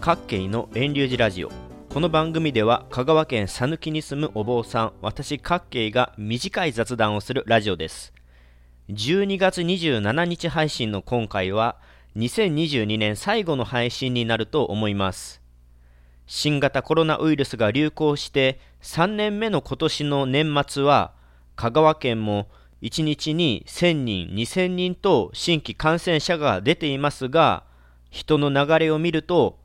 各県の遠流寺ラジオ。この番組では香川県讃岐に住むお坊さん私各慶が短い雑談をするラジオです。12月27日配信の今回は2022年最後の配信になると思います。新型コロナウイルスが流行して3年目の今年の年末は香川県も1日に1000人2000人と新規感染者が出ていますが人の流れを見ると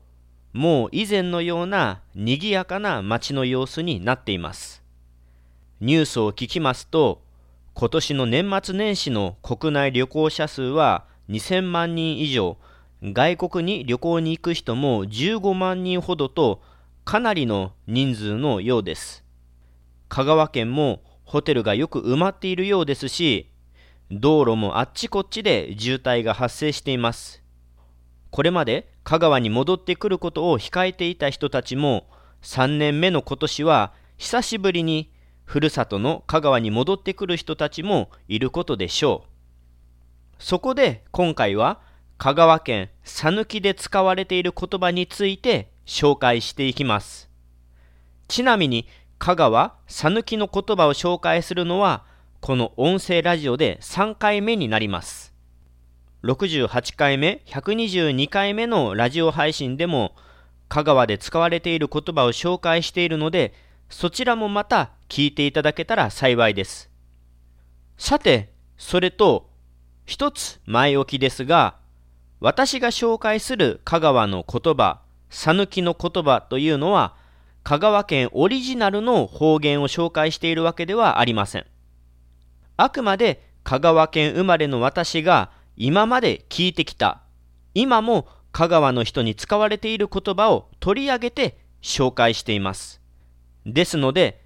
もう以前のような賑やかな街の様子になっています。ニュースを聞きますと今年の年末年始の国内旅行者数は2000万人以上。外国に旅行に行く人も15万人ほどとかなりの人数のようです。香川県もホテルがよく埋まっているようですし道路もあっちこっちで渋滞が発生しています。これまで香川に戻ってくることを控えていた人たちも3年目の今年は久しぶりにふるさとの香川に戻ってくる人たちもいることでしょう。そこで今回は香川県讃岐で使われている言葉について紹介していきます。ちなみに香川讃岐の言葉を紹介するのはこの音声ラジオで3回目になります。68回目122回目のラジオ配信でも香川で使われている言葉を紹介しているのでそちらもまた聞いていただけたら幸いです。さてそれと一つ前置きですが私が紹介する香川の言葉讃岐の言葉というのは香川県オリジナルの方言を紹介しているわけではありません。あくまで香川県生まれの私が今まで聞いてきた今も香川の人に使われている言葉を取り上げて紹介しています。ですので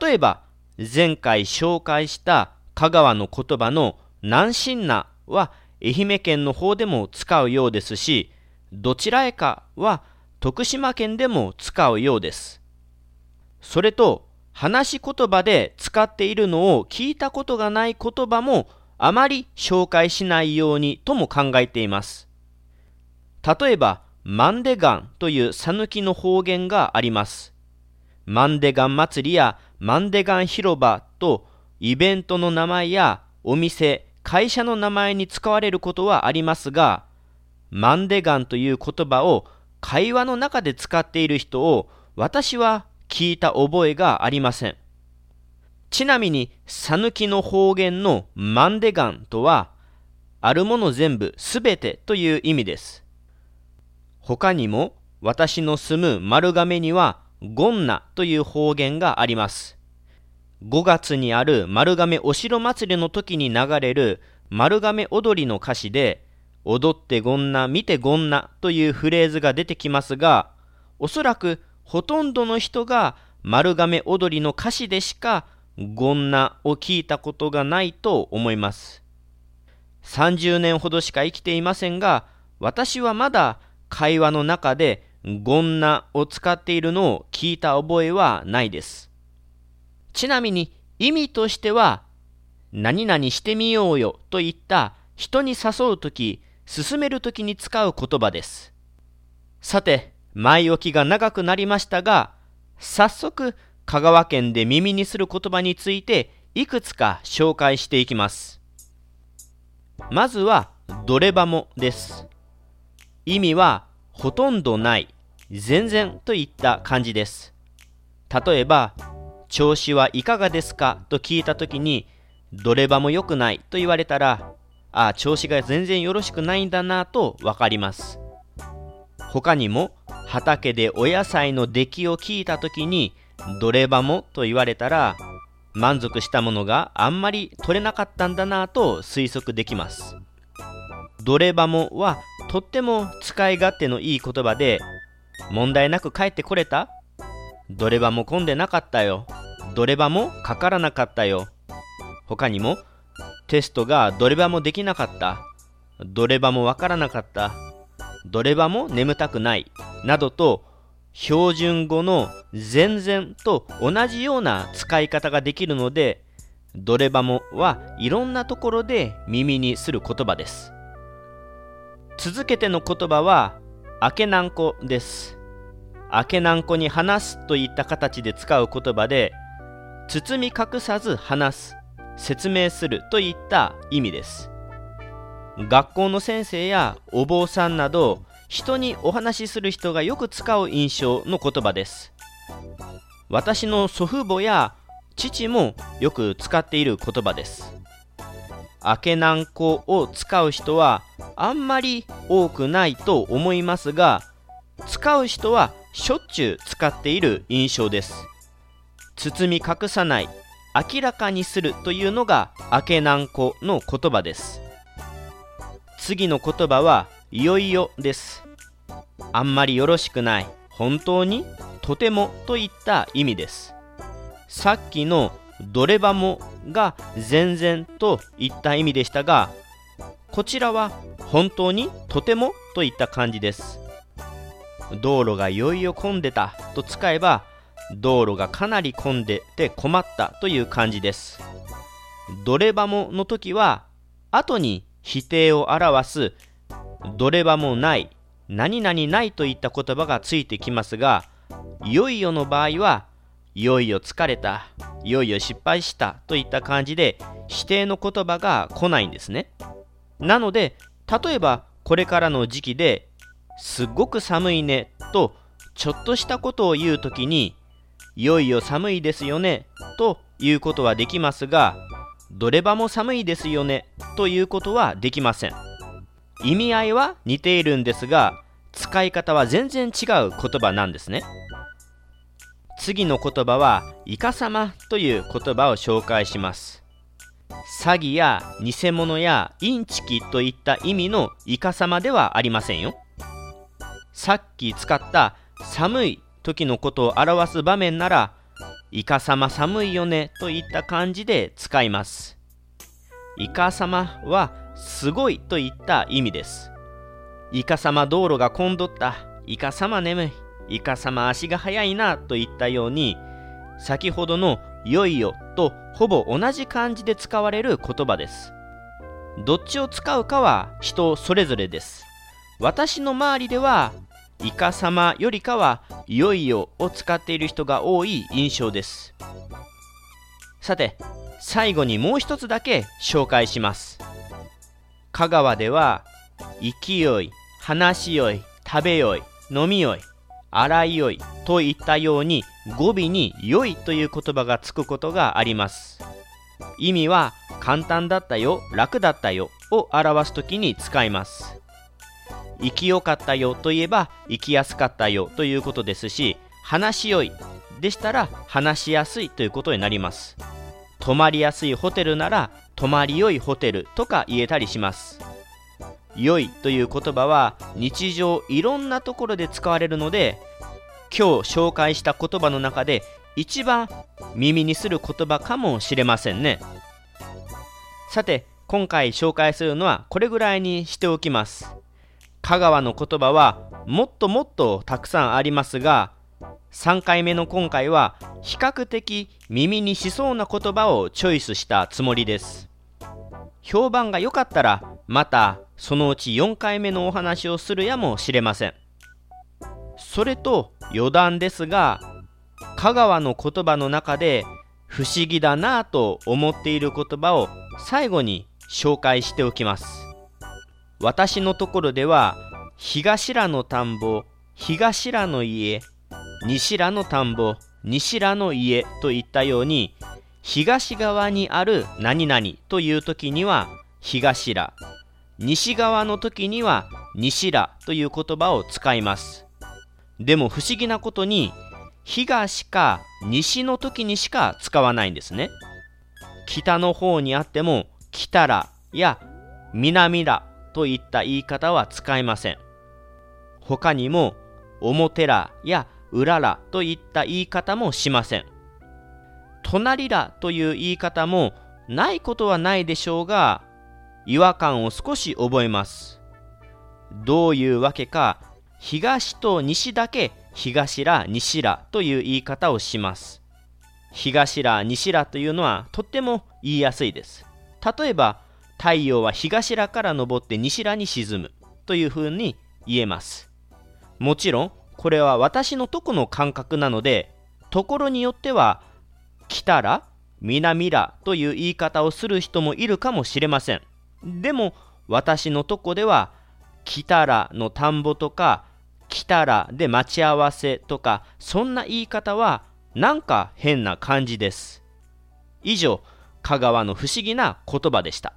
例えば前回紹介した香川の言葉の南信なは愛媛県の方でも使うようですしどちらへかは徳島県でも使うようです。それと話し言葉で使っているのを聞いたことがない言葉もあまり紹介しないようにとも考えています。例えば、マンデガンという讃岐の方言があります。マンデガン祭りやマンデガン広場とイベントの名前やお店、会社の名前に使われることはありますが、マンデガンという言葉を会話の中で使っている人を私は聞いた覚えがありません。ちなみに、讃岐の方言のマンデガンとは、あるもの全部すべてという意味です。他にも、私の住む丸亀には、ゴンナという方言があります。5月にある丸亀お城祭りの時に流れる丸亀踊りの歌詞で、踊ってゴンナ、見てゴンナというフレーズが出てきますが、おそらくほとんどの人が丸亀踊りの歌詞でしかゴンナを聞いたことがないと思います。30年ほどしか生きていませんが、私はまだ会話の中でゴンナを使っているのを聞いた覚えはないです。ちなみに意味としては、何々してみようよといった人に誘うとき、進めるときに使う言葉です。さて、前置きが長くなりましたが、早速香川県で耳にする言葉についていくつか紹介していきます。まずは、どればもです。意味は、ほとんどない、全然といった感じです。例えば、調子はいかがですか？と聞いたときに、どればも良くないと言われたら、ああ、調子が全然よろしくないんだなとわかります。他にも、畑でお野菜の出来を聞いたときに、どればもと言われたら満足したものがあんまり取れなかったんだなぁと推測できます。どればもはとっても使い勝手のいい言葉で問題なく帰ってこれた？どればも混んでなかったよ。どればもかからなかったよ。他にもテストがどればもできなかった。どればもわからなかった。どればも眠たくない。などと標準語の全然と同じような使い方ができるので、どればもはいろんなところで耳にする言葉です。続けての言葉は、明けなんこです明けなんこに話すといった形で使う言葉で包み隠さず話す説明するといった意味です学校の先生やお坊さんなど人にお話しする人がよく使う印象の言葉です。私の祖父母や父もよく使っている言葉です。明けなんこを使う人はあんまり多くないと思いますが使う人はしょっちゅう使っている印象です。包み隠さない明らかにするというのが明けなんこの言葉です。次の言葉はいよいよです。あんまりよろしくない。本当に？とてもといった意味です。さっきのどればもが全然といった意味でしたがこちらは本当にとてもといった感じです。道路がいよいよ混んでたと使えば道路がかなり混んでて困ったという感じです。どればもの時は後に否定を表すどればもない何々ないといった言葉がついてきますがいよいよの場合はいよいよ疲れたいよいよ失敗したといった感じで否定の言葉が来ないんですね。なので例えばこれからの時期ですっごく寒いねとちょっとしたことを言う時にいよいよ寒いですよねということはできますがどればも寒いですよねということはできません。意味合いは似ているんですが使い方は全然違う言葉なんですね。次の言葉はイカサマという言葉を紹介します。詐欺や偽物やインチキといった意味のイカサマではありませんよ。さっき使った寒い時のことを表す場面ならイカ様寒いよねといった感じで使います。イカ様はすごいといった意味です。イカ様道路が混んどった。イカ様眠い。イカ様足が速いなといったように先ほどのいよいよとほぼ同じ感じで使われる言葉です。どっちを使うかは人それぞれです。私の周りではイカ様よりかはいよいよを使っている人が多い印象です。さて最後にもう一つだけ紹介します。香川では勢い話しよい食べよい飲みよい洗いよいといったように語尾に良いという言葉がつくことがあります。意味は簡単だったよ楽だったよを表す時に使います。生きよかったよといえば生きやすかったよということですし話しよいでしたら話しやすいということになります。泊まりやすいホテルなら泊まりよいホテルとか言えたりします。良いという言葉は日常いろんなところで使われるので今日紹介した言葉の中で一番耳にする言葉かもしれませんね。さて今回紹介するのはこれぐらいにしておきます。香川の言葉はもっともっとたくさんありますが3回目の今回は比較的耳にしそうな言葉をチョイスしたつもりです。評判が良かったらまたそのうち4回目のお話をするやもしれません。それと余談ですが香川の言葉の中で不思議だなぁと思っている言葉を最後に紹介しておきます。私のところでは東らの田んぼ東らの家西らの田んぼ西らの家といったように東側にある何々という時には東ら西側の時には西らという言葉を使います。でも不思議なことに東か西の時にしか使わないんですね。北の方にあっても北らや南らといった言い方は使いません。他にも表らや裏らといった言い方もしません。隣らという言い方もないことはないでしょうが違和感を少し覚えます。どういうわけか東と西だけ東ら西らという言い方をします。東ら西らというのはとっても言いやすいです。例えば太陽は東らから昇って西らに沈むというふうに言えます。もちろんこれは私のとこの感覚なのでところによっては来たら南らという言い方をする人もいるかもしれません。でも私のとこでは来たらの田んぼとか来たらで待ち合わせとかそんな言い方はなんか変な感じです。以上香川の不思議な言葉でした。